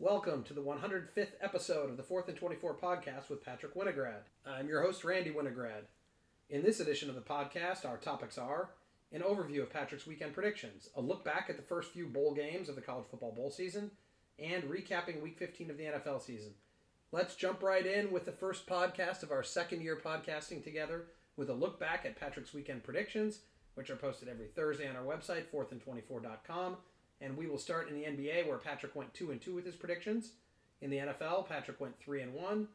Welcome to the 105th episode of the 4th and 24 podcast with Patrick Winograd. I'm your host, Randy Winograd. In this edition of the podcast, our topics are an overview of Patrick's weekend predictions, a look back at the first few bowl games of the college football bowl season, and recapping week 15 of the NFL season. Let's jump right in with the first podcast of our second year podcasting together with a look back at Patrick's weekend predictions, which are posted every Thursday on our website, 4thand24.com and we will start in the NBA where Patrick went two and two with his predictions. In the NFL, Patrick went three and one.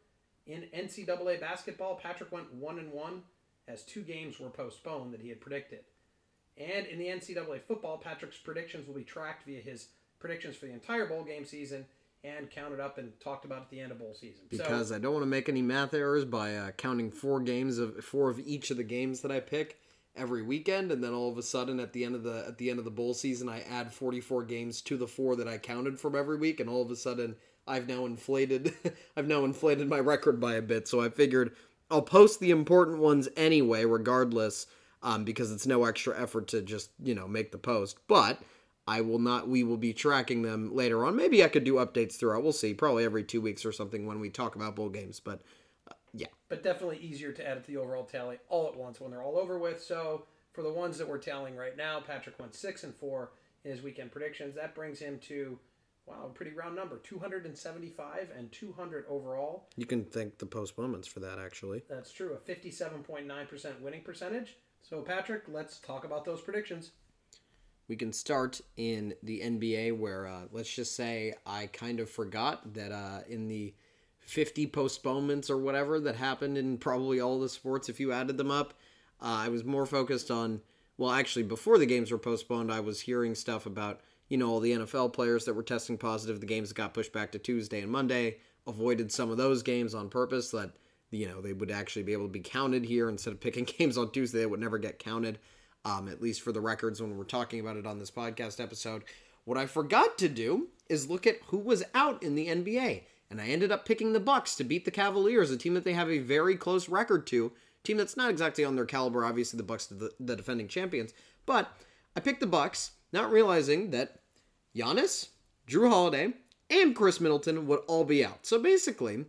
In NCAA basketball, Patrick went one and one as two games were postponed that he had predicted. And in the NCAA football, Patrick's predictions will be tracked via his predictions for the entire bowl game season and counted up and talked about at the end of bowl season. Because so, I don't want to make any math errors by uh, counting four games of four of each of the games that I pick every weekend and then all of a sudden at the end of the at the end of the bowl season I add 44 games to the 4 that I counted from every week and all of a sudden I've now inflated I've now inflated my record by a bit. So I figured I'll post the important ones anyway regardless um, because it's no extra effort to just you know make the post. But I will not we will be tracking them later on. Maybe I could do updates throughout. We'll see. Probably every 2 weeks or something when we talk about bowl games. But. But definitely easier to add it to the overall tally all at once when they're all over with. So for the ones that we're tallying right now, Patrick went six and four in his weekend predictions. That brings him to wow, a pretty round number, 275 and 200 overall. You can thank the postponements for that, actually. That's true, a 57.9% winning percentage. So, Patrick, let's talk about those predictions. We can start in the NBA, where uh, let's just say I kind of forgot that uh, in the 50 postponements or whatever that happened in probably all the sports if you added them up. Uh, I was more focused on, well, actually, before the games were postponed, I was hearing stuff about, you know, all the NFL players that were testing positive, the games got pushed back to Tuesday and Monday, avoided some of those games on purpose that, you know, they would actually be able to be counted here instead of picking games on Tuesday that would never get counted, um, at least for the records when we're talking about it on this podcast episode. What I forgot to do is look at who was out in the NBA and I ended up picking the Bucks to beat the Cavaliers, a team that they have a very close record to, team that's not exactly on their caliber. Obviously, the Bucks the, the defending champions, but I picked the Bucks, not realizing that Giannis, Jrue Holiday, and Khris Middleton would all be out. So basically,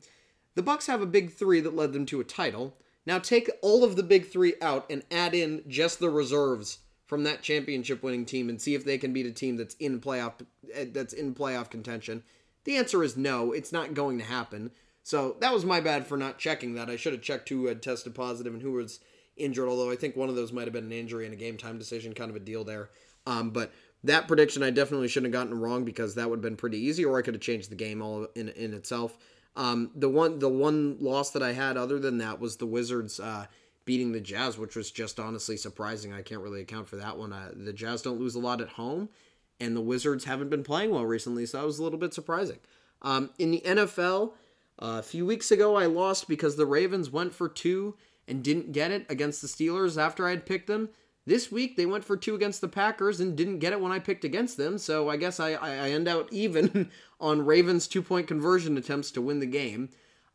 the Bucks have a big three that led them to a title. Now take all of the big three out and add in just the reserves from that championship winning team and see if they can beat a team that's in playoff eh, that's in playoff contention the answer is no, it's not going to happen. So that was my bad for not checking that. I should have checked who had tested positive and who was injured, although I think one of those might have been an injury and a game time decision, kind of a deal there. Um, but that prediction I definitely shouldn't have gotten wrong because that would have been pretty easy, or I could have changed the game all in in itself. Um, the one the one loss that I had other than that was the Wizards uh, beating the Jazz, which was just honestly surprising. I can't really account for that one. Uh, the Jazz don't lose a lot at home, and the Wizards haven't been playing well recently, so that was a little bit surprising. Um, in the NFL, uh, a few weeks ago, I lost because the Ravens went for two and didn't get it against the Steelers after I had picked them. This week, they went for two against the Packers and didn't get it when I picked against them, so I guess I, I end out even on Ravens' two point conversion attempts to win the game.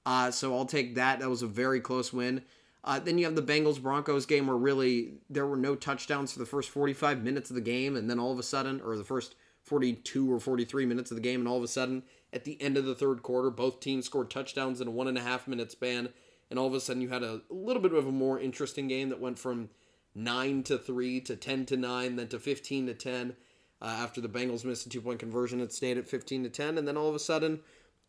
Uh, so I'll take that. That was a very close win. Uh, then you have the Bengals Broncos game where really there were no touchdowns for the first 45 minutes of the game, and then all of a sudden, or the first 42 or 43 minutes of the game, and all of a sudden, at the end of the third quarter, both teams scored touchdowns in a one and a half minute span, and all of a sudden you had a, little bit of a more interesting game that went from 9 to 3 to 10 to 9, then to 15 to 10. Uh, after the Bengals missed a two point conversion, it stayed at 15 to 10, and then all of a sudden,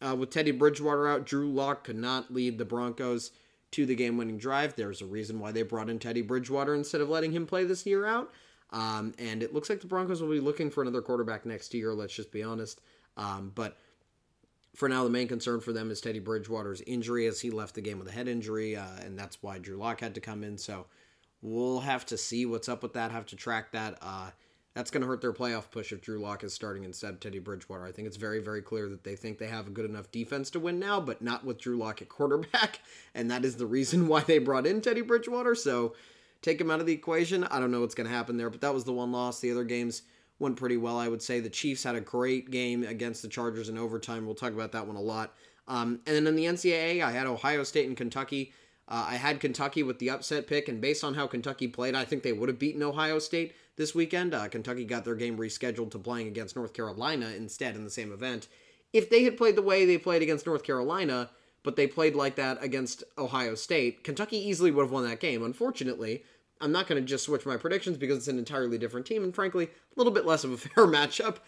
uh, with Teddy Bridgewater out, Drew Lock could not lead the Broncos to the game winning drive. There's a reason why they brought in Teddy Bridgewater instead of letting him play this year out. Um, and it looks like the Broncos will be looking for another quarterback next year, let's just be honest. Um, but for now, the main concern for them is Teddy Bridgewater's injury as he left the game with a head injury, uh, and that's why Drew Lock had to come in. So we'll have to see what's up with that, have to track that. Uh, that's going to hurt their playoff push if Drew Lock is starting instead of Teddy Bridgewater. I think it's very, very clear that they think they have a good enough defense to win now, but not with Drew Lock at quarterback. And that is the reason why they brought in Teddy Bridgewater. So take him out of the equation. I don't know what's going to happen there, but that was the one loss. The other games went pretty well, I would say. The Chiefs had a great game against the Chargers in overtime. We'll talk about that one a lot. Um, and then in the NCAA, I had Ohio State and Kentucky. Uh, I had Kentucky with the upset pick, and based on how Kentucky played, I think they would have beaten Ohio State this weekend. Uh, Kentucky got their game rescheduled to playing against North Carolina instead in the same event if they had played the way they played against North Carolina, but they played like that against Ohio State, Kentucky easily would have won that game. Unfortunately, I'm not going to just switch my predictions because it's an entirely different team and frankly, a little bit less of a fair matchup.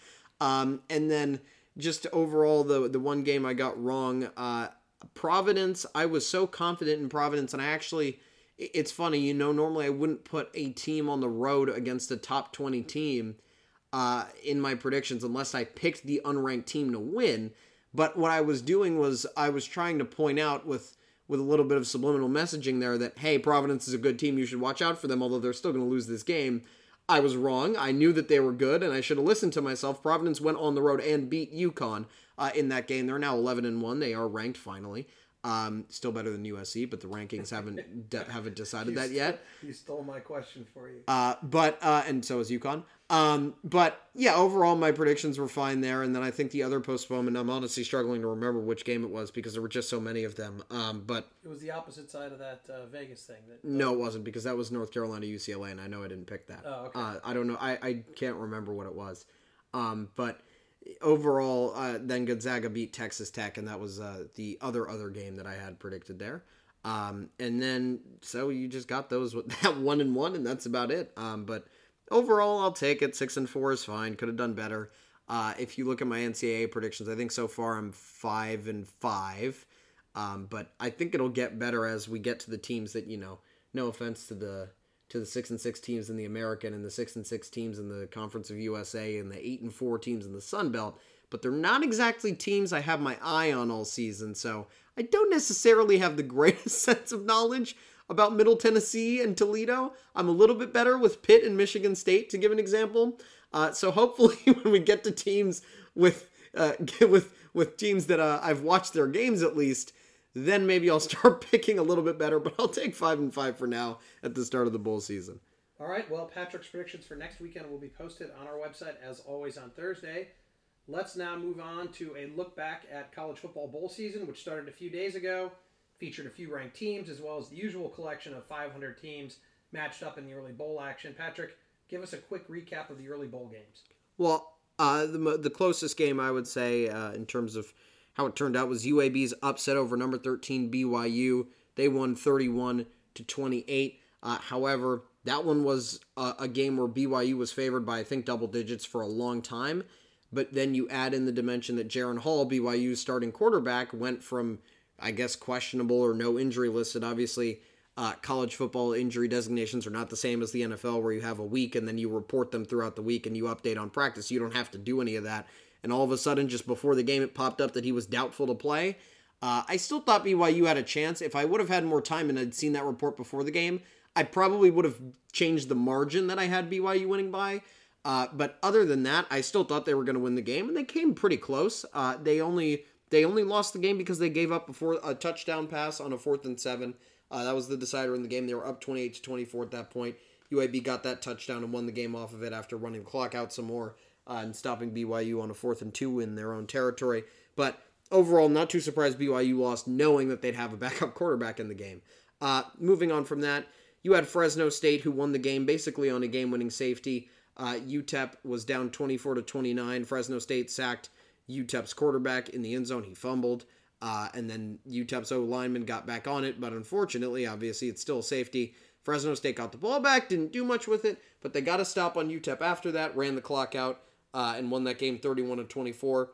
Um, and then just overall, the the one game I got wrong, uh, Providence. I was so confident in Providence, and I actually, it's funny, you know, normally I wouldn't put a team on the road against a top 20 team uh, in my predictions unless I picked the unranked team to win. But what I was doing was I was trying to point out with with a little bit of subliminal messaging there that hey, Providence is a good team, you should watch out for them, although they're still going to lose this game. I was wrong. I knew that they were good, and I should have listened to myself. Providence went on the road and beat UConn uh, in that game. They're now 11 and one. They are ranked finally. Um, still better than USC, but the rankings haven't de- haven't decided that yet. You stole my question for you. Uh, but uh, and so is UConn. Um, but yeah, overall my predictions were fine there, and then I think the other postponement. I'm honestly struggling to remember which game it was because there were just so many of them. Um, but it was the opposite side of that uh, Vegas thing. That no, it wasn't because that was North Carolina UCLA, and I know I didn't pick that. Oh, okay. Uh, I don't know. I, I can't remember what it was. Um, but overall, uh, then Gonzaga beat Texas Tech, and that was uh, the other other game that I had predicted there. Um, and then so you just got those with that one and one, and that's about it. Um, but overall, I'll take it. Six and four is fine. Could have done better. Uh, if you look at my NCAA predictions, I think so far I'm five and five. Um, but I think it'll get better as we get to the teams that you know. No offense to the to the six and six teams in the American and the six and six teams in the Conference of USA and the eight and four teams in the Sun Belt, but they're not exactly teams I have my eye on all season. So I don't necessarily have the greatest sense of knowledge about Middle Tennessee and Toledo. I'm a little bit better with Pitt and Michigan State, to give an example. Uh, so hopefully, when we get to teams with uh, with with teams that uh, I've watched their games at least, then maybe I'll start picking a little bit better. But I'll take five and five for now at the start of the bowl season. All right. Well, Patrick's predictions for next weekend will be posted on our website as always on Thursday. Let's now move on to a look back at college football bowl season, which started a few days ago featured a few ranked teams as well as the usual collection of 500 teams matched up in the early bowl action. Patrick, give us a quick recap of the early bowl games. Well, uh, the the closest game I would say uh, in terms of how it turned out was UAB's upset over number 13 BYU. They won 31 to 28. Uh, however, that one was a, a game where BYU was favored by I think double digits for a long time. But then you add in the dimension that Jaren Hall, BYU's starting quarterback, went from I guess, questionable or no injury listed. Obviously, uh, college football injury designations are not the same as the NFL, where you have a week and then you report them throughout the week and you update on practice. You don't have to do any of that. And all of a sudden, just before the game, it popped up that he was doubtful to play. Uh, I still thought BYU had a chance. If I would have had more time and I'd seen that report before the game, I probably would have changed the margin that I had BYU winning by. Uh, but other than that, I still thought they were going to win the game, and they came pretty close. Uh, they only they only lost the game because they gave up before a touchdown pass on a fourth and seven. Uh, that was the decider in the game. They were up 28 to 24 at that point. UAB got that touchdown and won the game off of it after running the clock out some more and stopping BYU on a fourth and two in their own territory. But overall, not too surprised BYU lost, knowing that they'd have a backup quarterback in the game. Uh, moving on from that, you had Fresno State who won the game basically on a game-winning safety. Uh, UTEP was down 24 to 29. Fresno State sacked UTEP's quarterback in the end zone. He fumbled. Uh, and then UTEP's O lineman got back on it, but unfortunately, obviously, it's still safety. Fresno State got the ball back, didn't do much with it, but they got a stop on UTEP after that, ran the clock out, uh, and won that game 31 to 24.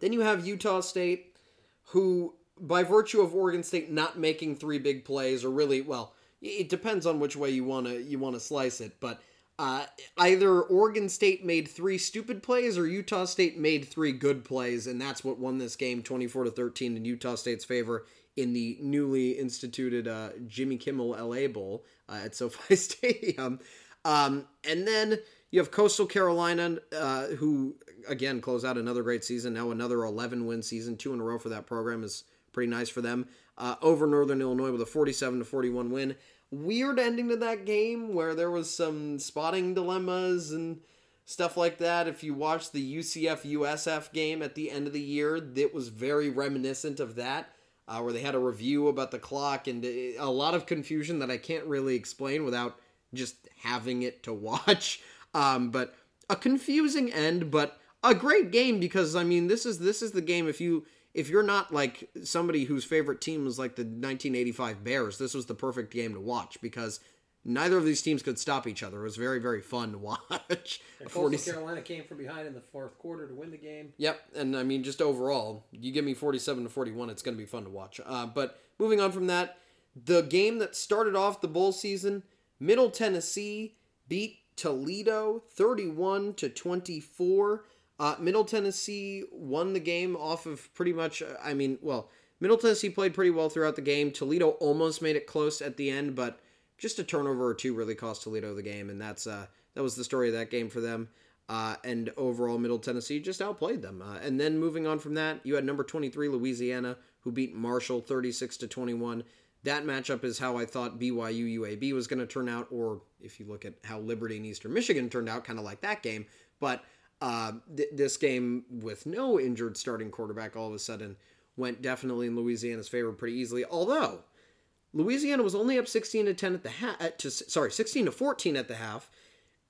Then you have Utah State, who, by virtue of Oregon State not making three big plays, or really, well, it depends on which way you wanna you wanna slice it, but uh, either Oregon State made three stupid plays or Utah State made three good plays, and that's what won this game 24 to 13 in Utah State's favor in the newly instituted uh, Jimmy Kimmel LA Bowl uh, at SoFi Stadium. Um, and then you have Coastal Carolina, uh, who again close out another great season. Now another 11 win season, two in a row for that program is pretty nice for them. Uh, over Northern Illinois with a 47 to 41 win weird ending to that game where there was some spotting dilemmas and stuff like that. If you watch the UCF USF game at the end of the year, it was very reminiscent of that, uh, where they had a review about the clock and a lot of confusion that I can't really explain without just having it to watch. Um, but a confusing end, but a great game because I mean this is this is the game if you if you're not like somebody whose favorite team was like the 1985 Bears, this was the perfect game to watch because neither of these teams could stop each other. It was very very fun to watch. And Coastal Carolina came from behind in the fourth quarter to win the game. Yep, and I mean just overall, you give me 47 to 41, it's going to be fun to watch. Uh, but moving on from that, the game that started off the bowl season, Middle Tennessee beat Toledo 31 to 24. Uh, Middle Tennessee won the game off of pretty much, uh, I mean, well, Middle Tennessee played pretty well throughout the game. Toledo almost made it close at the end, but just a turnover or two really cost Toledo the game, and that's uh, that was the story of that game for them. Uh, and overall, Middle Tennessee just outplayed them. Uh, and then moving on from that, you had number 23 Louisiana, who beat Marshall 36 to 21 that matchup is how I thought BYU UAB was going to turn out, or if you look at how Liberty and Eastern Michigan turned out, kind of like that game. But uh, th- this game with no injured starting quarterback all of a sudden went definitely in Louisiana's favor pretty easily. Although Louisiana was only up 16 to 10 at the half, sorry 16 to 14 at the half,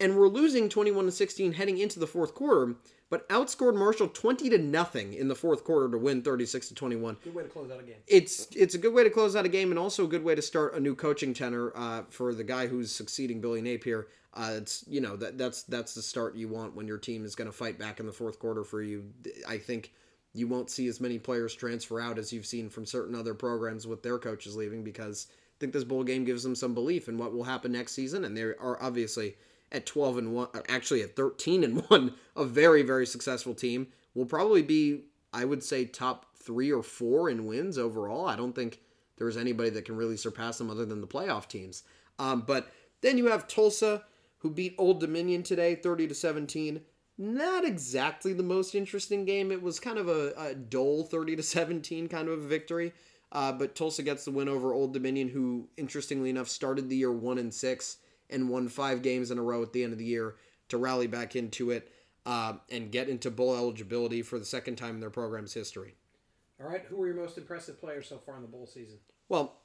and we're losing 21 to 16 heading into the fourth quarter but outscored Marshall 20 to nothing in the fourth quarter to win 36 to 21. Good way to close out a game. It's it's a good way to close out a game and also a good way to start a new coaching tenor uh, for the guy who's succeeding Billy Napier. Uh, it's you know that that's that's the start you want when your team is going to fight back in the fourth quarter for you. I think you won't see as many players transfer out as you've seen from certain other programs with their coaches leaving because I think this bowl game gives them some belief in what will happen next season and they are obviously at 12 and 1 actually at 13 and 1 a very very successful team. Will probably be i would say top 3 or 4 in wins overall. I don't think there's anybody that can really surpass them other than the playoff teams. Um, but then you have tulsa who beat old dominion today 30 to 17 not exactly the most interesting game. It was kind of a, a dull 30 to 17 kind of a victory. Uh, but tulsa gets the win over old dominion who interestingly enough started the year 1 and 6 and won five games in a row at the end of the year to rally back into it uh, and get into bowl eligibility for the second time in their program's history. All right, who were your most impressive players so far in the bowl season? Well,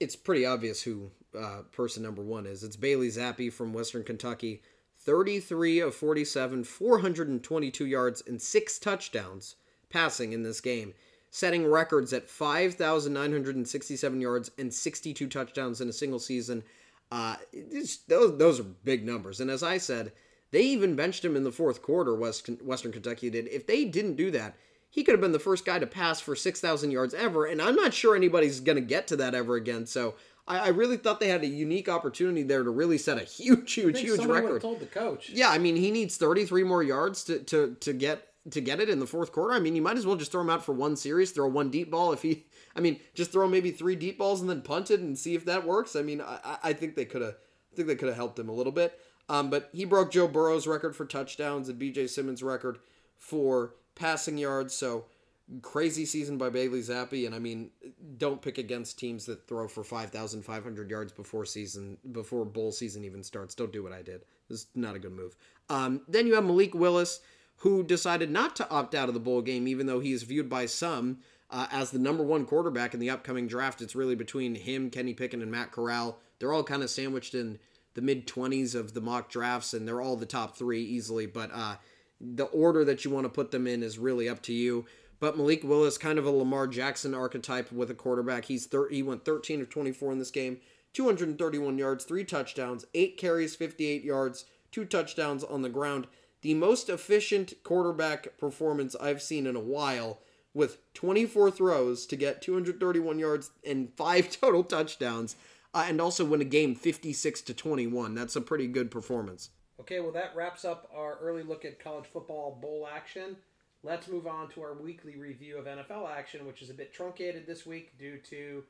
it's pretty obvious who uh, person number one is. It's Bailey Zappe from Western Kentucky. 33 of 47, 422 yards, and six touchdowns passing in this game, setting records at 5,967 yards and 62 touchdowns in a single season. Uh, those those are big numbers. And as I said, they even benched him in the fourth quarter. West, Western Kentucky did. If they didn't do that, he could have been the first guy to pass for six thousand yards ever. And I'm not sure anybody's going to get to that ever again. So I, I, really thought they had a unique opportunity there to really set a huge, huge, huge record. Told the coach. Yeah, I mean he needs 33 more yards to to to get to get it in the fourth quarter. I mean, you might as well just throw him out for one series, throw one deep ball if he I mean, just throw maybe three deep balls and then punt it and see if that works. I mean, I, I think they could have, I think they could have helped him a little bit. Um, but he broke Joe Burrow's record for touchdowns and B.J. Symons' record for passing yards. So crazy season by Bailey Zappe. And I mean, don't pick against teams that throw for five thousand five hundred yards before season before bowl season even starts. Don't do what I did. Is not a good move. Um, then you have Malik Willis, who decided not to opt out of the bowl game, even though he is viewed by some uh, as the number one quarterback in the upcoming draft. It's really between him, Kenny Pickett, and Matt Corral. They're all kind of sandwiched in the mid 20s of the mock drafts, and they're all the top three easily. But uh, the order that you want to put them in is really up to you. But Malik Willis, kind of a Lamar Jackson archetype with a quarterback. He's thir- he went 13 of 24 in this game, 231 yards, three touchdowns, eight carries, 58 yards, two touchdowns on the ground. The most efficient quarterback performance I've seen in a while with 24 throws to get 231 yards and five total touchdowns, uh, and also win a game 56 to 21. That's a pretty good performance. Okay, well that wraps up our early look at college football bowl action. Let's move on to our weekly review of NFL action, which is a bit truncated this week due to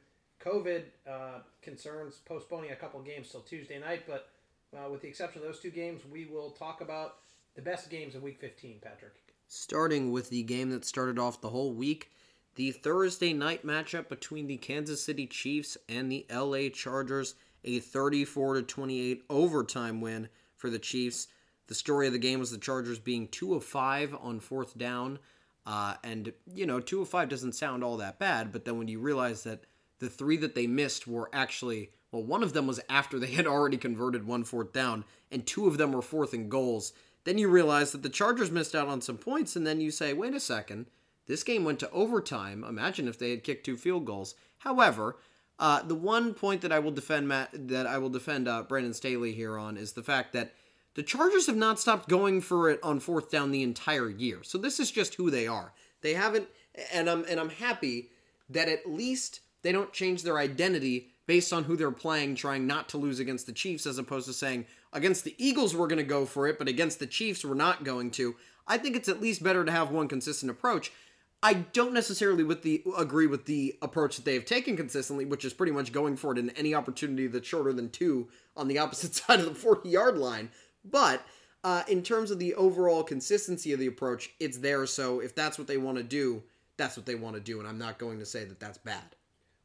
COVID uh, concerns, postponing a couple games till Tuesday night. But uh, with the exception of those two games, we will talk about the best games of Week 15, Patrick starting with the game that started off the whole week the Thursday night matchup between the Kansas City Chiefs and the LA Chargers, a 34 28 overtime win for the Chiefs. The story of the game was the Chargers being 2 of 5 on fourth down. Uh, and, you know, 2 of 5 doesn't sound all that bad, but then when you realize that the three that they missed were actually, well, one of them was after they had already converted one fourth down, and two of them were fourth and goals then you realize that the Chargers missed out on some points, and then you say, wait a second, this game went to overtime. Imagine if they had kicked two field goals. However, uh, the one point that I will defend Matt, that I will defend uh, Brandon Staley here on is the fact that the Chargers have not stopped going for it on fourth down the entire year. So this is just who they are. They haven't, and I'm and I'm happy that at least they don't change their identity based on who they're playing, trying not to lose against the Chiefs, as opposed to saying against the Eagles we're going to go for it, but against the Chiefs we're not going to. I think it's at least better to have one consistent approach. I don't necessarily with the agree with the approach that they have taken consistently, which is pretty much going for it in any opportunity that's shorter than two on the opposite side of the 40 yard line. But uh, in terms of the overall consistency of the approach, it's there. So if that's what they want to do, that's what they want to do. And I'm not going to say that that's bad.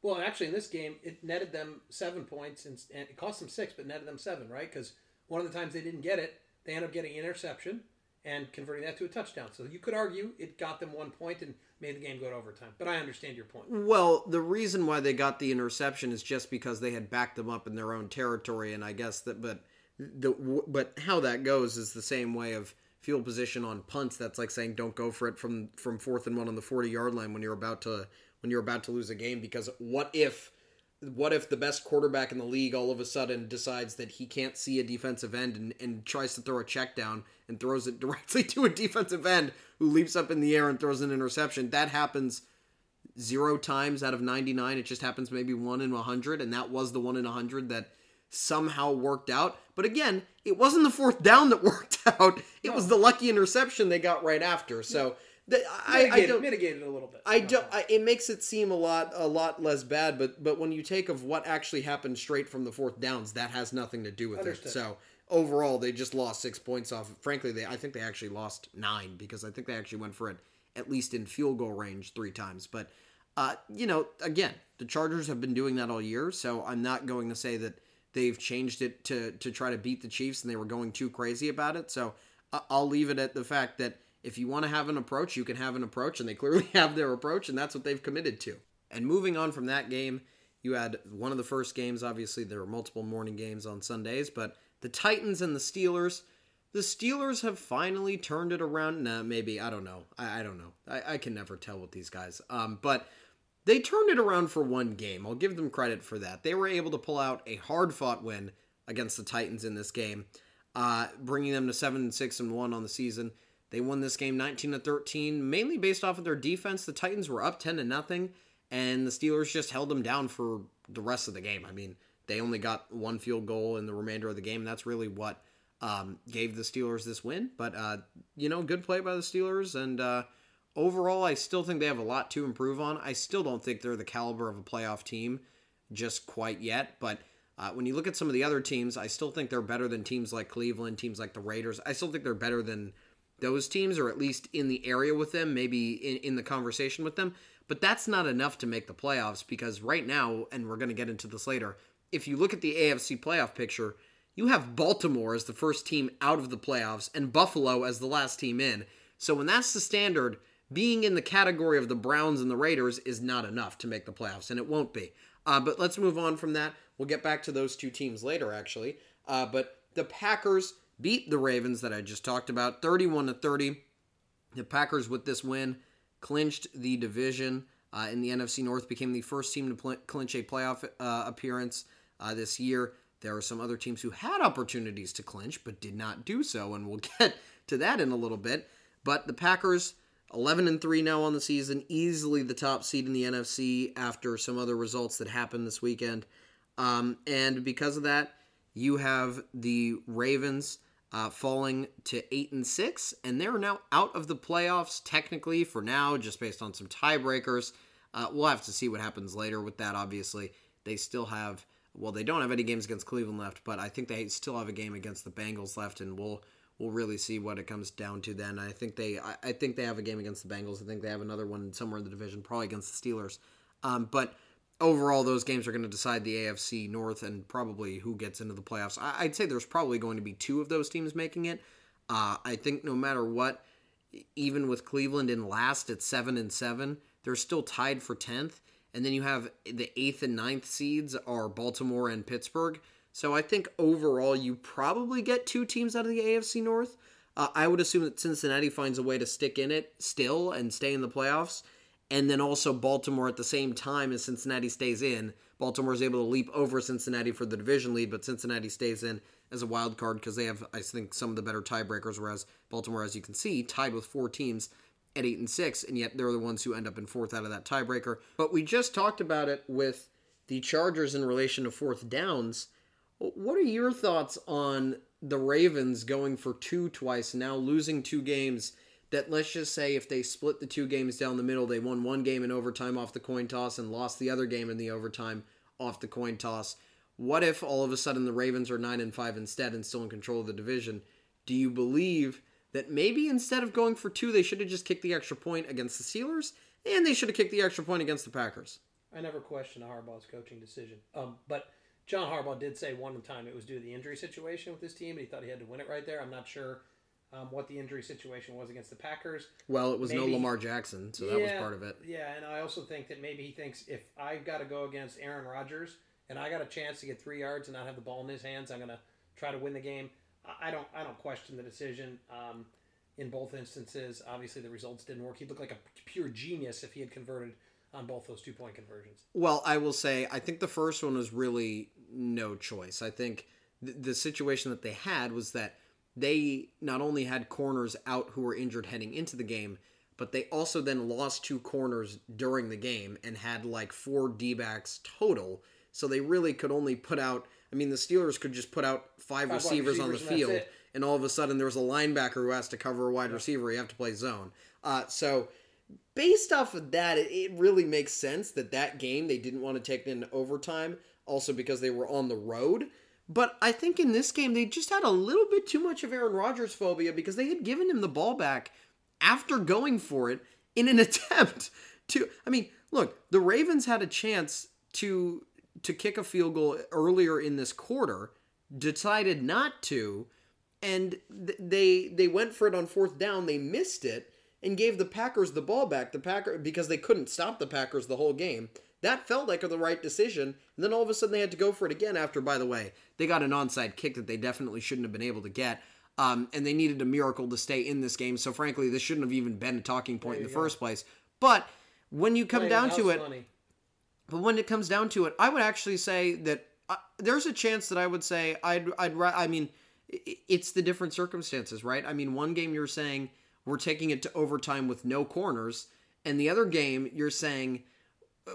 Well, actually, in this game, it netted them seven points, and, and it cost them six, but netted them seven, right? Because one of the times they didn't get it, they ended up getting an interception and converting that to a touchdown. So you could argue it got them one point and made the game go to overtime. But I understand your point. Well, the reason why they got the interception is just because they had backed them up in their own territory, and I guess that, but the but how that goes is the same way of field position on punts. That's like saying don't go for it from from fourth and one on the forty yard line when you're about to when you're about to lose a game because what if what if the best quarterback in the league all of a sudden decides that he can't see a defensive end and, and tries to throw a check down and throws it directly to a defensive end who leaps up in the air and throws an interception? That happens zero times out of 99. It just happens maybe one in 100, and that was the one in 100 that somehow worked out. But again, it wasn't the fourth down that worked out. It was the lucky interception they got right after. So the, I, I don't mitigated a little bit. I don't. I, it makes it seem a lot a lot less bad. But but when you take of what actually happened straight from the fourth downs, that has nothing to do with Understood. it. So overall, they just lost six points off. Frankly, they I think they actually lost nine because I think they actually went for it at least in field goal range three times. But uh, you know, again, the Chargers have been doing that all year, so I'm not going to say that they've changed it to to try to beat the Chiefs and they were going too crazy about it. So I'll leave it at the fact that if you want to have an approach, you can have an approach, and they clearly have their approach, and that's what they've committed to. And moving on from that game, you had one of the first games. Obviously, there were multiple morning games on Sundays, but the Titans and the Steelers. The Steelers have finally turned it around. Nah, maybe I don't know. I, I don't know. I, I, can never tell with these guys. Um, but they turned it around for one game. I'll give them credit for that. They were able to pull out a hard fought win against the Titans in this game, uh, bringing them to 7 6 and 1 on the season. They won this game 19 to 13, mainly based off of their defense. The Titans were up 10 to nothing, and the Steelers just held them down for the rest of the game. I mean, they only got one field goal in the remainder of the game. That's really what um, gave the Steelers this win. But, uh, you know, good play by the Steelers, and uh, overall, I still think they have a lot to improve on. I still don't think they're the caliber of a playoff team just quite yet, but uh, when you look at some of the other teams, I still think they're better than teams like Cleveland, teams like the Raiders. I still think they're better than those teams, or at least in the area with them, maybe in, in the conversation with them. But that's not enough to make the playoffs because right now, and we're going to get into this later, if you look at the AFC playoff picture, you have Baltimore as the first team out of the playoffs and Buffalo as the last team in. So when that's the standard, being in the category of the Browns and the Raiders is not enough to make the playoffs, and it won't be. Uh, but let's move on from that. We'll get back to those two teams later, actually. Uh, but the Packers beat the Ravens that I just talked about, 31 to 30. The Packers, with this win, clinched the division uh, in the NFC North, became the first team to pl- clinch a playoff uh, appearance uh, this year. There are some other teams who had opportunities to clinch but did not do so, and we'll get to that in a little bit. But the Packers 11 and 3 now on the season, easily the top seed in the NFC after some other results that happened this weekend. Um, and because of that, you have the Ravens uh, falling to 8 and 6, and they're now out of the playoffs technically for now, just based on some tiebreakers. Uh, we'll have to see what happens later with that, obviously. They still have, well, they don't have any games against Cleveland left, but I think they still have a game against the Bengals left, and we'll we'll really see what it comes down to then. I think they I, I, think they have a game against the Bengals. I think they have another one somewhere in the division, probably against the Steelers. Um, but overall, those games are going to decide the AFC North and probably who gets into the playoffs. I, would say there's probably going to be two of those teams making it. Uh, I think no matter what, even with Cleveland in last at seven and seven, they're still tied for tenth. And then you have the eighth and ninth seeds are Baltimore and Pittsburgh. So I think overall you probably get two teams out of the AFC North. Uh, I would assume that Cincinnati finds a way to stick in it still and stay in the playoffs. And then also Baltimore at the same time as Cincinnati stays in. Baltimore is able to leap over Cincinnati for the division lead, but Cincinnati stays in as a wild card because they have, I think, some of the better tiebreakers. Whereas Baltimore, as you can see, tied with four teams at eight and six, and yet they're the ones who end up in fourth out of that tiebreaker. But we just talked about it with the Chargers in relation to fourth downs. What are your thoughts on the Ravens going for two twice, now losing two games? That let's just say if they split the two games down the middle, they won one game in overtime off the coin toss and lost the other game in the overtime off the coin toss. What if all of a sudden the Ravens are nine and five instead and still in control of the division? Do you believe that maybe instead of going for two, they should have just kicked the extra point against the Steelers and they should have kicked the extra point against the Packers? I never questioned Harbaugh's coaching decision. Um, but John Harbaugh did say one time it was due to the injury situation with his team, and he thought he had to win it right there. I'm not sure um, what the injury situation was against the Packers. Well, it was maybe, no Lamar Jackson, so that was part of it. Yeah, and I also think that maybe he thinks if I've got to go against Aaron Rodgers and I got a chance to get three yards and not have the ball in his hands, I'm going to try to win the game. I don't I don't question the decision. Um, in both instances, obviously the results didn't work. He looked like a pure genius if he had converted on both those two point conversions. Well, I will say I think the first one was really no choice. I think th- the situation that they had was that they not only had corners out who were injured heading into the game, but they also then lost two corners during the game and had like four D backs total. So they really could only put out. I mean, the Steelers could just put out five, five receivers, receivers, on the field, and all of a sudden there's a linebacker who has to cover a wide receiver. You have to play zone. Uh, so based off of that, it, it really makes sense that that game they didn't want to take in overtime, also because they were on the road. But I think in this game they just had a little bit too much of Aaron Rodgers phobia because they had given him the ball back after going for it in an attempt to I mean, look, the Ravens had a chance to to kick a field goal earlier in this quarter, decided not to, and they they went for it on fourth down, they missed it and gave the Packers the ball back. The Packer because they couldn't stop the Packers the whole game. That felt like the right decision. And then all of a sudden they had to go for it again after, by the way, they got an onside kick that they definitely shouldn't have been able to get. Um, and they needed a miracle to stay in this game. So frankly, this shouldn't have even been a talking point in the go. first place. But when you come down to it, but when it comes down to it, I would actually say that uh, there's a chance that I would say I'd I'd I mean, it's the different circumstances, right? I mean, one game you're saying we're taking it to overtime with no corners. And the other game, you're saying,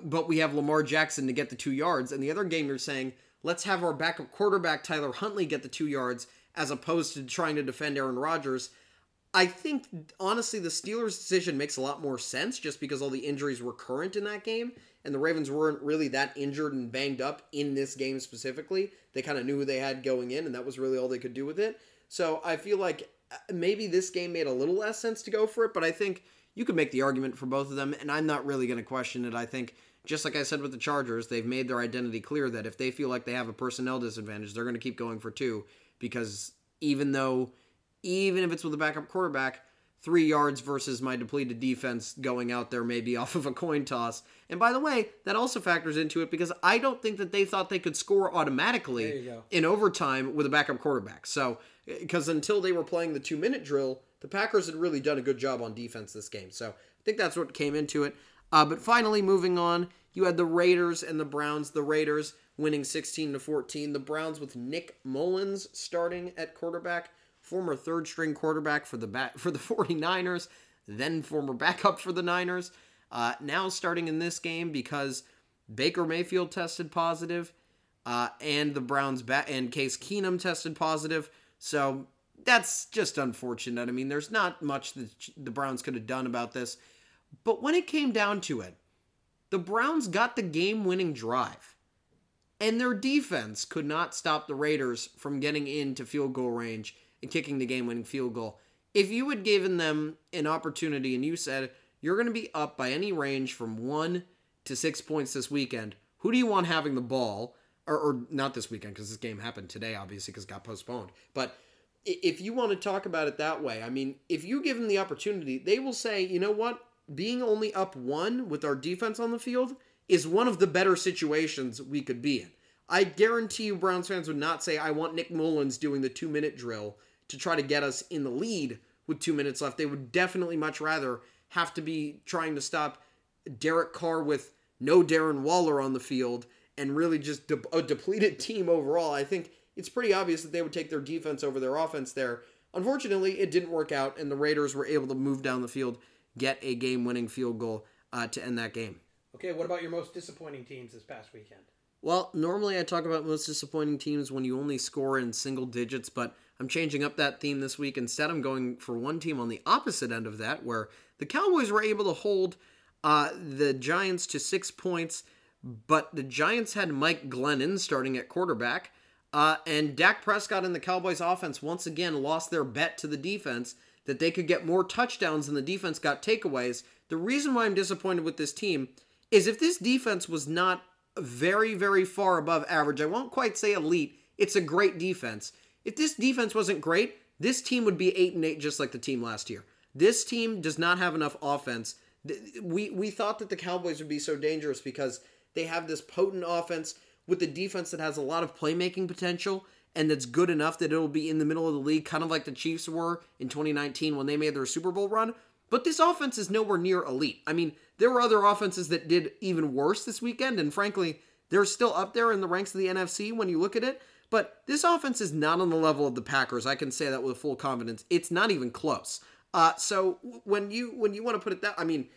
but we have Lamar Jackson to get the two yards. And the other game, you're saying, let's have our backup quarterback, Tyler Huntley, get the two yards, as opposed to trying to defend Aaron Rodgers. I think, honestly, the Steelers' decision makes a lot more sense just because all the injuries were current in that game. And the Ravens weren't really that injured and banged up in this game specifically. They kind of knew who they had going in, and that was really all they could do with it. So I feel like uh, maybe this game made a little less sense to go for it, but I think you could make the argument for both of them, and I'm not really going to question it. I think, just like I said with the Chargers, they've made their identity clear that if they feel like they have a personnel disadvantage, they're going to keep going for two because even though, even if it's with a backup quarterback, three yards versus my depleted defense going out there maybe off of a coin toss. And by the way, that also factors into it because I don't think that they thought they could score automatically in overtime with a backup quarterback. So because until they were playing the two minute drill, the Packers had really done a good job on defense this game. So I think that's what came into it. Uh, but finally, moving on, you had the Raiders and the Browns. The Raiders winning 16 to 14. The Browns with Nick Mullens starting at quarterback, former third string quarterback for the for the 49ers, then former backup for the Niners. Uh, now starting in this game because Baker Mayfield tested positive, uh, and the Browns bat and Case Keenum tested positive. So that's just unfortunate. I mean, there's not much that the Browns could have done about this. But when it came down to it, the Browns got the game winning drive. And their defense could not stop the Raiders from getting into field goal range and kicking the game winning field goal. If you had given them an opportunity and you said, you're going to be up by any range from one to six points this weekend, who do you want having the ball? or, or not this weekend because this game happened today, obviously, because it got postponed. But if you want to talk about it that way, I mean, if you give them the opportunity, they will say, you know what? Being only up one with our defense on the field is one of the better situations we could be in. I guarantee you, Browns fans would not say, I want Nick Mullens doing the two minute drill to try to get us in the lead with two minutes left. They would definitely much rather have to be trying to stop Derek Carr with no Darren Waller on the field and really just de- a depleted team overall. I think it's pretty obvious that they would take their defense over their offense there. Unfortunately, it didn't work out, and the Raiders were able to move down the field, get a game winning field goal uh, to end that game. Okay, what about your most disappointing teams this past weekend? Well, normally I talk about most disappointing teams when you only score in single digits, but I'm changing up that theme this week. Instead, I'm going for one team on the opposite end of that, where the Cowboys were able to hold uh, the Giants to six points, but the Giants had Mike Glennon starting at quarterback. Uh, and Dak Prescott and the Cowboys offense once again lost their bet to the defense that they could get more touchdowns than the defense got takeaways. The reason why I'm disappointed with this team is if this defense was not very, very far above average, I won't quite say elite, it's a great defense. If this defense wasn't great, this team would be 8 and 8 just like the team last year. This team does not have enough offense. We we thought that the Cowboys would be so dangerous because they have this potent offense with the defense that has a lot of playmaking potential and that's good enough that it'll be in the middle of the league, kind of like the Chiefs were in 2019 when they made their Super Bowl run. But this offense is nowhere near elite. I mean, there were other offenses that did even worse this weekend, and frankly, they're still up there in the ranks of the NFC when you look at it. But this offense is not on the level of the Packers. I can say that with full confidence. It's not even close. Uh, so when you when you want to put it that, I mean,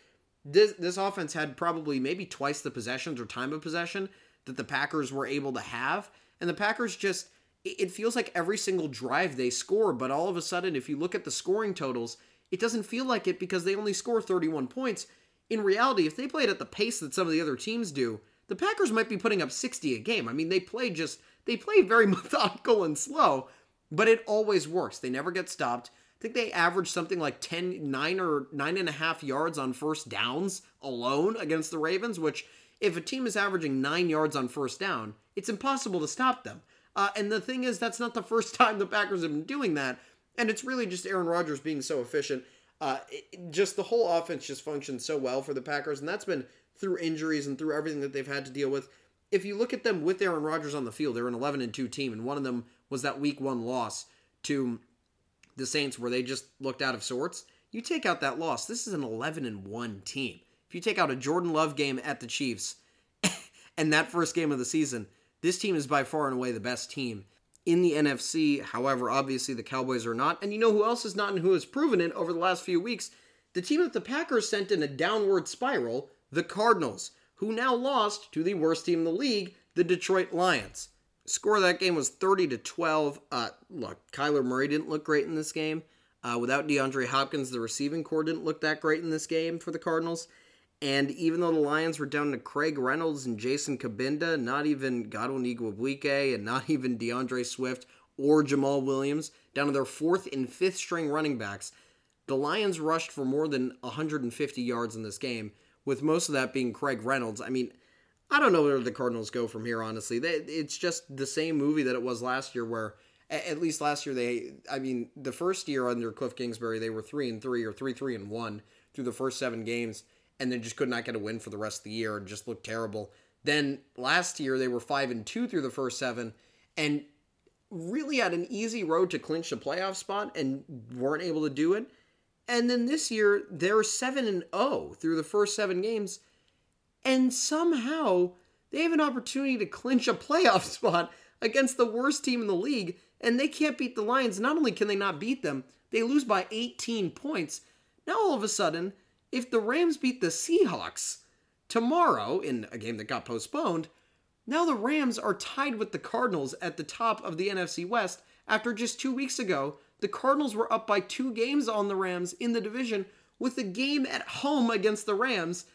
this this offense had probably maybe twice the possessions or time of possession that the Packers were able to have. And the Packers just, it feels like every single drive they score, but all of a sudden, if you look at the scoring totals, it doesn't feel like it because they only score 31 points. In reality, if they played at the pace that some of the other teams do, the Packers might be putting up 60 a game. I mean, they play just, they play very methodical and slow, but it always works. They never get stopped. I think they average something like 10, 9 or 9.5 yards on first downs alone against the Ravens, which if a team is averaging nine yards on first down, it's impossible to stop them. Uh, and the thing is, that's not the first time the Packers have been doing that. And it's really just Aaron Rodgers being so efficient. Uh, it, just the whole offense just functions so well for the Packers, and that's been through injuries and through everything that they've had to deal with. If you look at them with Aaron Rodgers on the field, they're an 11 and 2 team, and one of them was that week one loss to the Saints where they just looked out of sorts. You take out that loss, this is an 11 and 1 team. If you take out a Jordan Love game at the Chiefs and that first game of the season, this team is by far and away the best team in the NFC. However, obviously the Cowboys are not. And you know who else is not and who has proven it over the last few weeks? The team that the Packers sent in a downward spiral, the Cardinals, who now lost to the worst team in the league, the Detroit Lions. Score of that game was 30 to 12. Uh, look, Kyler Murray didn't look great in this game. Uh, without DeAndre Hopkins, the receiving corps didn't look that great in this game for the Cardinals. And even though the Lions were down to Craig Reynolds and Jason Cabinda, not even Godwin Igwebuike and not even DeAndre Swift or Jamaal Williams, down to their fourth and fifth string running backs, the Lions rushed for more than 150 yards in this game, with most of that being Craig Reynolds. I mean, I don't know where the Cardinals go from here, honestly. It's just the same movie that it was last year, where at least last year they, I mean, the first year under Cliff Kingsbury, they were three and three or three three and one through the first seven games and then just could not get a win for the rest of the year and just looked terrible. Then last year they were five and two through the first seven, and really had an easy road to clinch the playoff spot and weren't able to do it. And then this year they're seven and zero oh through the first seven games, and somehow they have an opportunity to clinch a playoff spot against the worst team in the league, and they can't beat the Lions. Not only can they not beat them, they lose by 18 points. Now all of a sudden if the Rams beat the Seahawks tomorrow in a game that got postponed, now the Rams are tied with the Cardinals at the top of the NFC West after just two weeks ago. The Cardinals were up by two games on the Rams in the division with a game at home against the Rams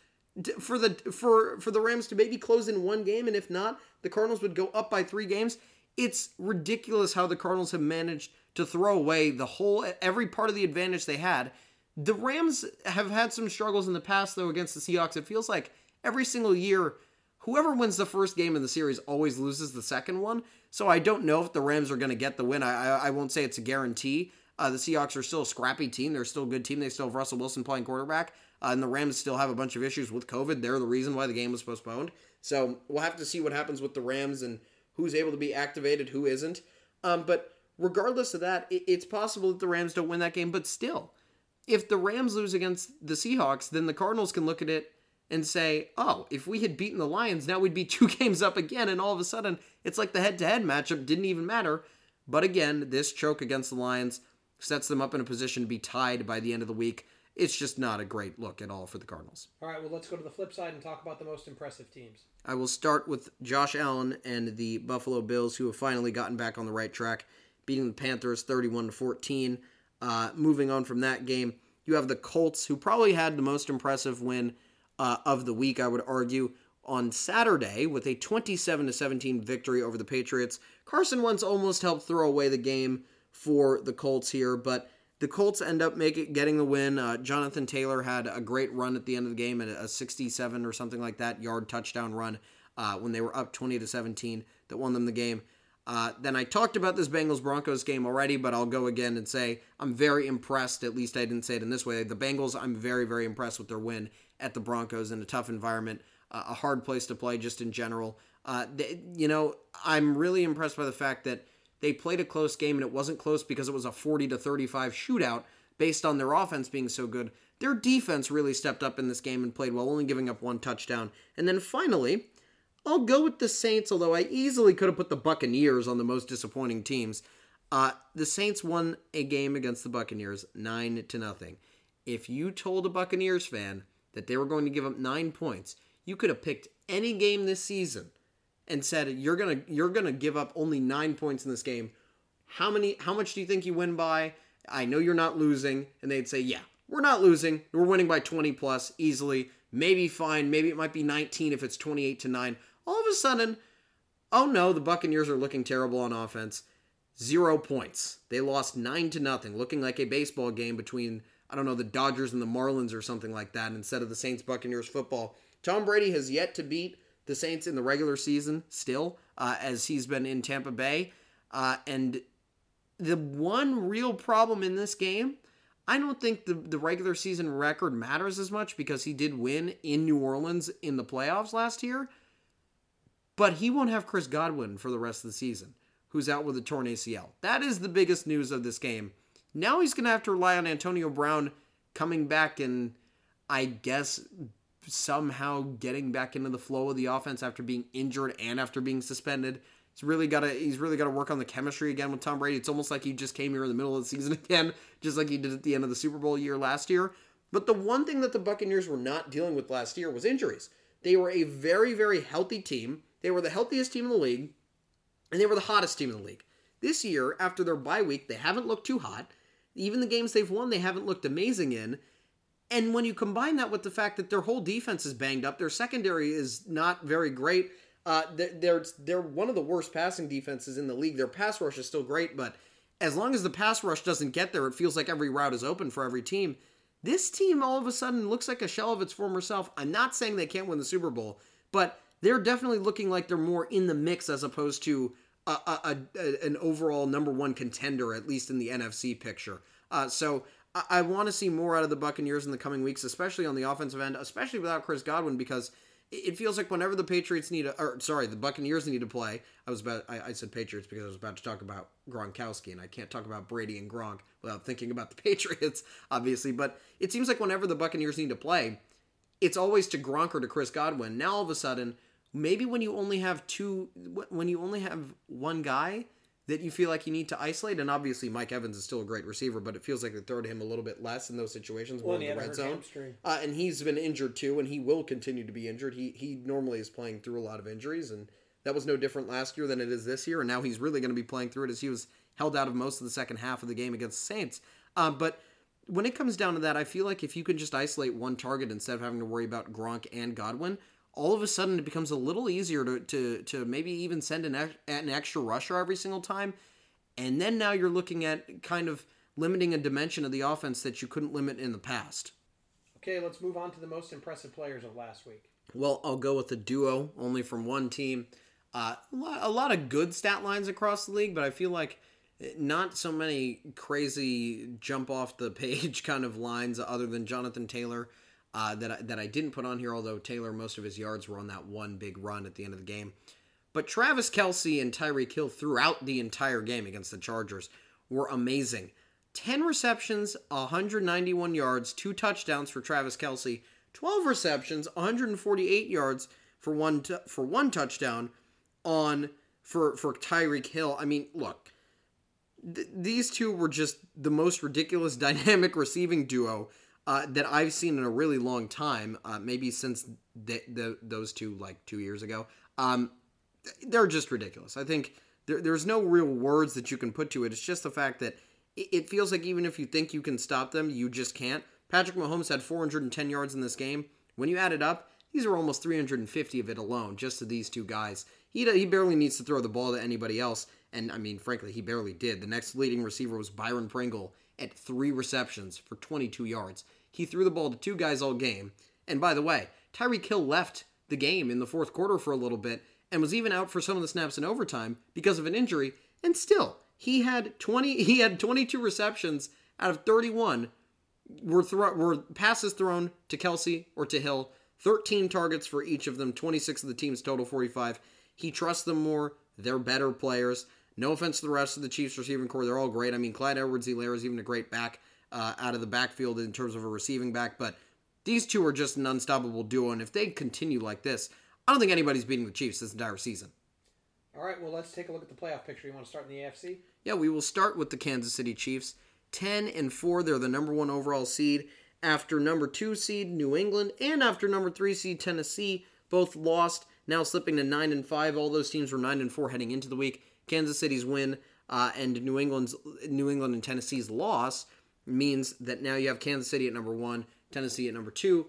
for the for for the Rams to maybe close in one game and if not the Cardinals would go up by 3 games. It's ridiculous how the Cardinals have managed to throw away the whole every part of the advantage they had the Rams have had some struggles in the past, though, against the Seahawks. It feels like every single year, whoever wins the first game in the series always loses the second one. So I don't know if the Rams are going to get the win. I, I, I won't say it's a guarantee. Uh, the Seahawks are still a scrappy team. They're still a good team. They still have Russell Wilson playing quarterback. Uh, and the Rams still have a bunch of issues with COVID. They're the reason why the game was postponed. So we'll have to see what happens with the Rams and who's able to be activated, who isn't. Um, but regardless of that, it's possible that the Rams don't win that game, but still, if the Rams lose against the Seahawks, then the Cardinals can look at it and say, oh, if we had beaten the Lions, now we'd be two games up again. And all of a sudden, it's like the head to head matchup didn't even matter. But again, this choke against the Lions sets them up in a position to be tied by the end of the week. It's just not a great look at all for the Cardinals. All right, well, let's go to the flip side and talk about the most impressive teams. I will start with Josh Allen and the Buffalo Bills, who have finally gotten back on the right track, beating the Panthers 31 to 14. Uh, moving on from that game, you have the Colts, who probably had the most impressive win uh, of the week, I would argue, on Saturday with a 27 to 17 victory over the Patriots. Carson Wentz almost helped throw away the game for the Colts here, but the Colts end up making getting the win. Uh, Jonathan Taylor had a great run at the end of the game a 67 or something like that yard touchdown run uh, when they were up 20 to 17 that won them the game. Uh, then I talked about this Bengals Broncos game already, but I'll go again and say I'm very impressed. At least I didn't say it in this way. The Bengals, I'm very, very impressed with their win at the Broncos in a tough environment, uh, a hard place to play just in general. Uh, they, you know, I'm really impressed by the fact that they played a close game and it wasn't close because it was a 40 to 35 shootout based on their offense being so good. Their defense really stepped up in this game and played well, only giving up one touchdown. And then finally, I'll go with the Saints, although I easily could have put the Buccaneers on the most disappointing teams. Uh, the Saints won a game against the Buccaneers, nine to nothing. If you told a Buccaneers fan that they were going to give up nine points, you could have picked any game this season and said you're gonna you're gonna give up only nine points in this game. How many? How much do you think you win by? I know you're not losing, and they'd say, yeah, we're not losing. We're winning by 20 plus easily. Maybe fine. Maybe it might be 19 if it's 28 to nine all of a sudden, oh no, the Buccaneers are looking terrible on offense. Zero points. They lost nine to nothing, looking like a baseball game between I don't know the Dodgers and the Marlins or something like that instead of the Saints Buccaneers football. Tom Brady has yet to beat the Saints in the regular season still, uh, as he's been in Tampa Bay. Uh, and the one real problem in this game, I don't think the, the regular season record matters as much because he did win in New Orleans in the playoffs last year. But he won't have Chris Godwin for the rest of the season, who's out with a torn ACL. That is the biggest news of this game. Now he's going to have to rely on Antonio Brown coming back and I guess somehow getting back into the flow of the offense after being injured and after being suspended. He's really got to he's really got to work on the chemistry again with Tom Brady. It's almost like he just came here in the middle of the season again, just like he did at the end of the Super Bowl year last year. But the one thing that the Buccaneers were not dealing with last year was injuries. They were a very very healthy team they were the healthiest team in the league, and they were the hottest team in the league. This year, after their bye week, they haven't looked too hot. Even the games they've won, they haven't looked amazing in. And when you combine that with the fact that their whole defense is banged up, their secondary is not very great. Uh, they're they're one of the worst passing defenses in the league. Their pass rush is still great, but as long as the pass rush doesn't get there, it feels like every route is open for every team. This team all of a sudden looks like a shell of its former self. I'm not saying they can't win the Super Bowl, but they're definitely looking like they're more in the mix as opposed to a, a, a an overall number one contender, at least in the NFC picture. Uh, so I, I want to see more out of the Buccaneers in the coming weeks, especially on the offensive end, especially without Chris Godwin, because it feels like whenever the Patriots need, a, or sorry, the Buccaneers need to play. I was about, I, I, said Patriots because I was about to talk about Gronkowski, and I can't talk about Brady and Gronk without thinking about the Patriots, obviously. But it seems like whenever the Buccaneers need to play, it's always to Gronk or to Chris Godwin. Now all of a sudden, maybe when you only have two when you only have one guy that you feel like you need to isolate and obviously Mike Evans is still a great receiver but it feels like they throw to him a little bit less in those situations well, more in the red zone. uh, and he's been injured too and he will continue to be injured. He he normally is playing through a lot of injuries and that was no different last year than it is this year and now he's really going to be playing through it as he was held out of most of the second half of the game against the Saints. Uh, but when it comes down to that, I feel like if you can just isolate one target instead of having to worry about Gronk and Godwin, all of a sudden it becomes a little easier to to, to maybe even send an, an extra rusher every single time. And then now you're looking at kind of limiting a dimension of the offense that you couldn't limit in the past. Okay, let's move on to the most impressive players of last week. Well, I'll go with the duo, only from one team. Uh, a lot of good stat lines across the league, but I feel like not so many crazy jump off the page kind of lines other than Jonathan Taylor uh, that I, that I didn't put on here. Although Taylor, most of his yards were on that one big run at the end of the game. But Travis Kelce and Tyreek Hill throughout the entire game against the Chargers were amazing. 10 receptions, 191 yards, two touchdowns for Travis Kelce, 12 receptions, 148 yards for one t- for one touchdown on for for Tyreek Hill. I mean, look, th- these two were just the most ridiculous dynamic receiving duo uh, that I've seen in a really long time. Uh, maybe since the, the, those two like two years ago. Um, they're just ridiculous. I think there, there's no real words that you can put to it. It's just the fact that it, it feels like even if you think you can stop them, you just can't. Patrick Mahomes had 410 yards in this game. When you add it up, these are almost 350 of it alone, just to these two guys. He, he barely needs to throw the ball to anybody else. And I mean, frankly, he barely did. The next leading receiver was Byron Pringle at three receptions for 22 yards. He threw the ball to two guys all game. And by the way, Tyreek Hill left the game in the fourth quarter for a little bit and was even out for some of the snaps in overtime because of an injury. And still, he had 20 he had 22 receptions out of 31 were thro- were passes thrown to Kelce or to Hill. 13 targets for each of them, 26 of the team's total 45. He trusts them more. They're better players. No offense to the rest of the Chiefs receiving corps. They're all great. I mean, Clyde Edwards Helaire is even a great back uh, out of the backfield in terms of a receiving back, but these two are just an unstoppable duo. And if they continue like this, I don't think anybody's beating the Chiefs this entire season. All right, well, let's take a look at the playoff picture. You want to start in the AFC? Yeah, we will start with the Kansas City Chiefs. 10 and 4, they're the number one overall seed. After number two seed New England and after number three seed Tennessee, both lost. Now slipping to 9 and 5. All those teams were 9 and 4 heading into the week. Kansas City's win uh, and New England's New England and Tennessee's loss means that now you have Kansas City at number one, Tennessee at number two.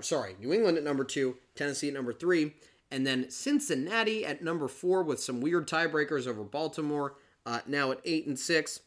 Sorry, New England at number two, Tennessee at number three, and then Cincinnati at number four with some weird tiebreakers over Baltimore, uh, now at eight and six.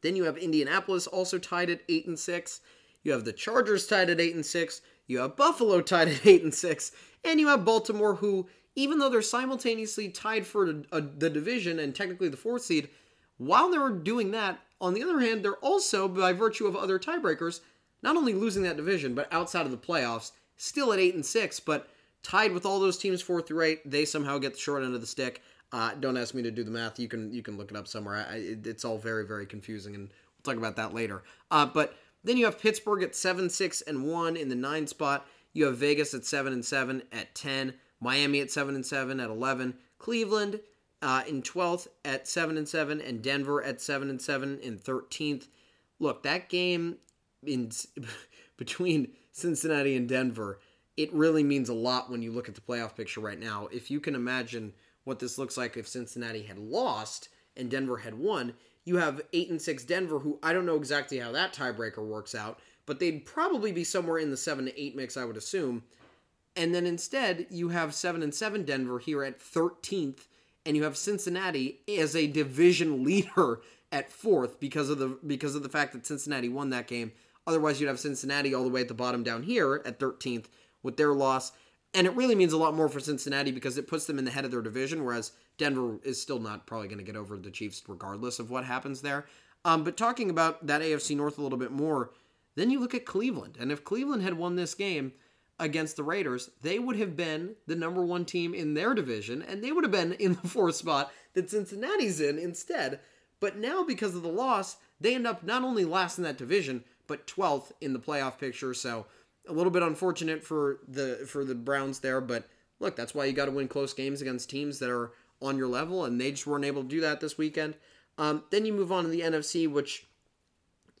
Then you have Indianapolis also tied at eight and six. You have the Chargers tied at eight and six. You have Buffalo tied at eight and six, and you have Baltimore, who, even though they're simultaneously tied for a, a, the division and technically the fourth seed, while they're doing that, on the other hand, they're also, by virtue of other tiebreakers, not only losing that division, but outside of the playoffs, still at eight and six, but tied with all those teams four through eight. They somehow get the short end of the stick. Uh, don't ask me to do the math. You can you can look it up somewhere. I, it, it's all very very confusing, and we'll talk about that later. Uh, but then you have Pittsburgh at seven six and one in the nine spot. You have Vegas at seven and seven at ten. Miami at seven and seven at eleven. Cleveland uh, in 12th at 7 and 7 and Denver at 7 and 7 in 13th. Look, that game in between Cincinnati and Denver, it really means a lot when you look at the playoff picture right now. If you can imagine what this looks like if Cincinnati had lost and Denver had won, you have 8 and 6 Denver who I don't know exactly how that tiebreaker works out, but they'd probably be somewhere in the 7 to 8 mix I would assume. And then instead, you have 7 and 7 Denver here at 13th and you have Cincinnati as a division leader at fourth because of the because of the fact that Cincinnati won that game. Otherwise, you'd have Cincinnati all the way at the bottom down here at 13th with their loss. And it really means a lot more for Cincinnati because it puts them in the head of their division, whereas Denver is still not probably going to get over the Chiefs regardless of what happens there. Um, but talking about that AFC North a little bit more, then you look at Cleveland. And if Cleveland had won this game, against the Raiders, they would have been the number one team in their division, and they would have been in the fourth spot that Cincinnati's in instead. But now, because of the loss, they end up not only last in that division, but 12th in the playoff picture. So a little bit unfortunate for the for the Browns there, but look, that's why you got to win close games against teams that are on your level, and they just weren't able to do that this weekend. Um, then you move on to the NFC, which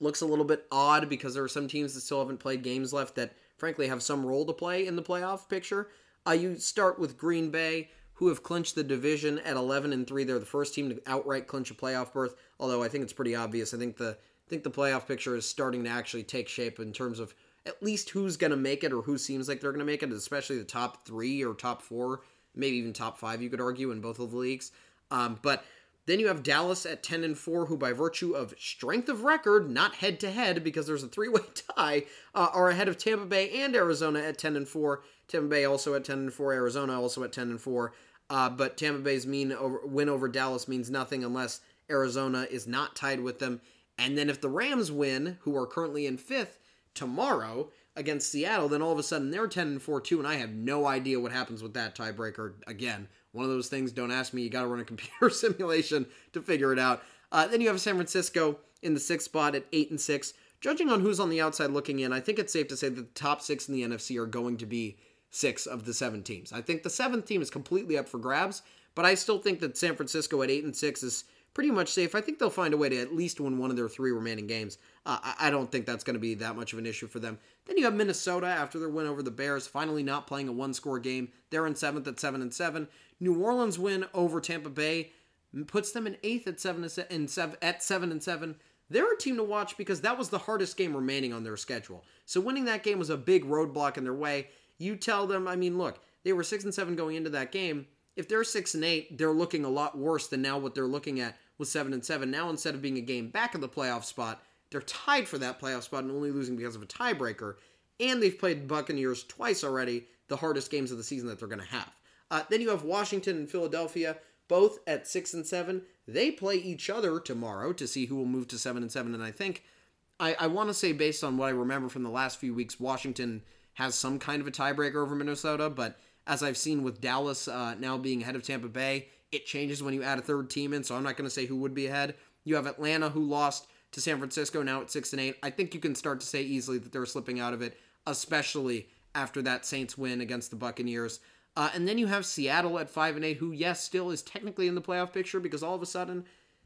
looks a little bit odd because there are some teams that still haven't played games left that frankly have some role to play in the playoff picture. Uh, you start with Green Bay, who have clinched the division at 11 and 3. They're the first team to outright clinch a playoff berth, although I think it's pretty obvious. I think the I think the playoff picture is starting to actually take shape in terms of at least who's going to make it or who seems like they're going to make it, especially the top 3 or top 4, maybe even top 5 you could argue in both of the leagues. Um, but then you have Dallas at 10 and 4, who by virtue of strength of record, not head to head because there's a three-way tie, uh, are ahead of Tampa Bay and Arizona at 10 and 4. Tampa Bay also at 10 and 4, Arizona also at 10 and 4. Uh, but Tampa Bay's mean over, win over Dallas means nothing unless Arizona is not tied with them. And then if the Rams win, who are currently in fifth tomorrow, against Seattle, then all of a sudden they're 10 and 4 too, and I have no idea what happens with that tiebreaker. Again, one of those things, don't ask me, you got to run a computer simulation to figure it out. Uh, then you have San Francisco in the sixth spot at 8 and 6. Judging on who's on the outside looking in, I think it's safe to say that the top six in the NFC are going to be six of the seven teams. I think the seventh team is completely up for grabs, but I still think that San Francisco at 8 and 6 is pretty much safe. I think they'll find a way to at least win one of their three remaining games. Uh, I, I don't think that's going to be that much of an issue for them. Then you have Minnesota after their win over the Bears, finally not playing a one-score game. They're in seventh at seven and seven. New Orleans win over Tampa Bay puts them in eighth at seven and seven at seven and seven. They're a team to watch because that was the hardest game remaining on their schedule. So winning that game was a big roadblock in their way. You tell them, I mean, look, they were six and seven going into that game. If they're six and eight, they're looking a lot worse than now what they're looking at with seven and seven. Now instead of being a game back of the playoff spot, they're tied for that playoff spot and only losing because of a tiebreaker. And they've played Buccaneers twice already, the hardest games of the season that they're going to have. Uh, then you have Washington and Philadelphia, both at six and seven. They play each other tomorrow to see who will move to seven and seven. And I think I, I want to say, based on what I remember from the last few weeks, Washington has some kind of a tiebreaker over Minnesota. But as I've seen with Dallas uh, now being ahead of Tampa Bay, it changes when you add a third team in. So I'm not going to say who would be ahead. You have Atlanta, who lost to San Francisco now at six and eight. I think you can start to say easily that they're slipping out of it, especially after that Saints win against the Buccaneers. Uh, and then you have Seattle at five and eight, who yes, still is technically in the playoff picture because all of a sudden,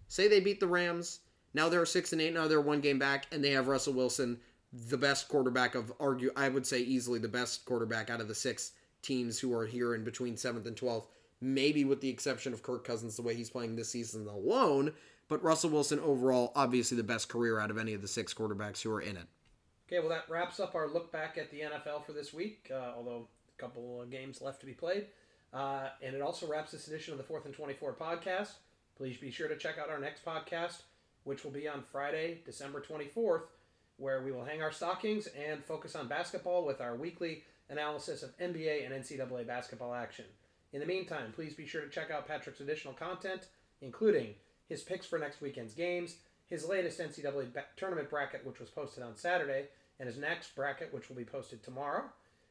say they beat the Rams, now they're six and eight, now they're one game back, and they have Russell Wilson, the best quarterback of argue, I would say easily the best quarterback out of the six teams who are here in between seventh and twelfth. Maybe with the exception of Kirk Cousins, the way he's playing this season alone, but Russell Wilson overall, obviously the best career out of any of the six quarterbacks who are in it. Okay, well, that wraps up our look back at the NFL for this week, uh, although a couple of games left to be played. Uh, and it also wraps this edition of the 4th and 24 podcast. Please be sure to check out our next podcast, which will be on Friday, December 24th, where we will hang our stockings and focus on basketball with our weekly analysis of NBA and NCAA basketball action. In the meantime, please be sure to check out Patrick's additional content, including his picks for next weekend's games, his latest NCAA tournament bracket, which was posted on Saturday, and his next bracket, which will be posted tomorrow,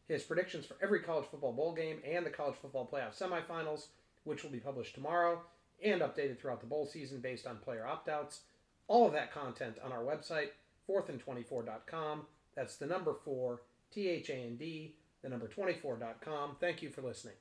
his predictions for every college football bowl game and the college football playoff semifinals, which will be published tomorrow and updated throughout the bowl season based on player opt outs. All of that content on our website, fourthand24.com. That's the number four, T H A N D, the number 24.com. Thank you for listening.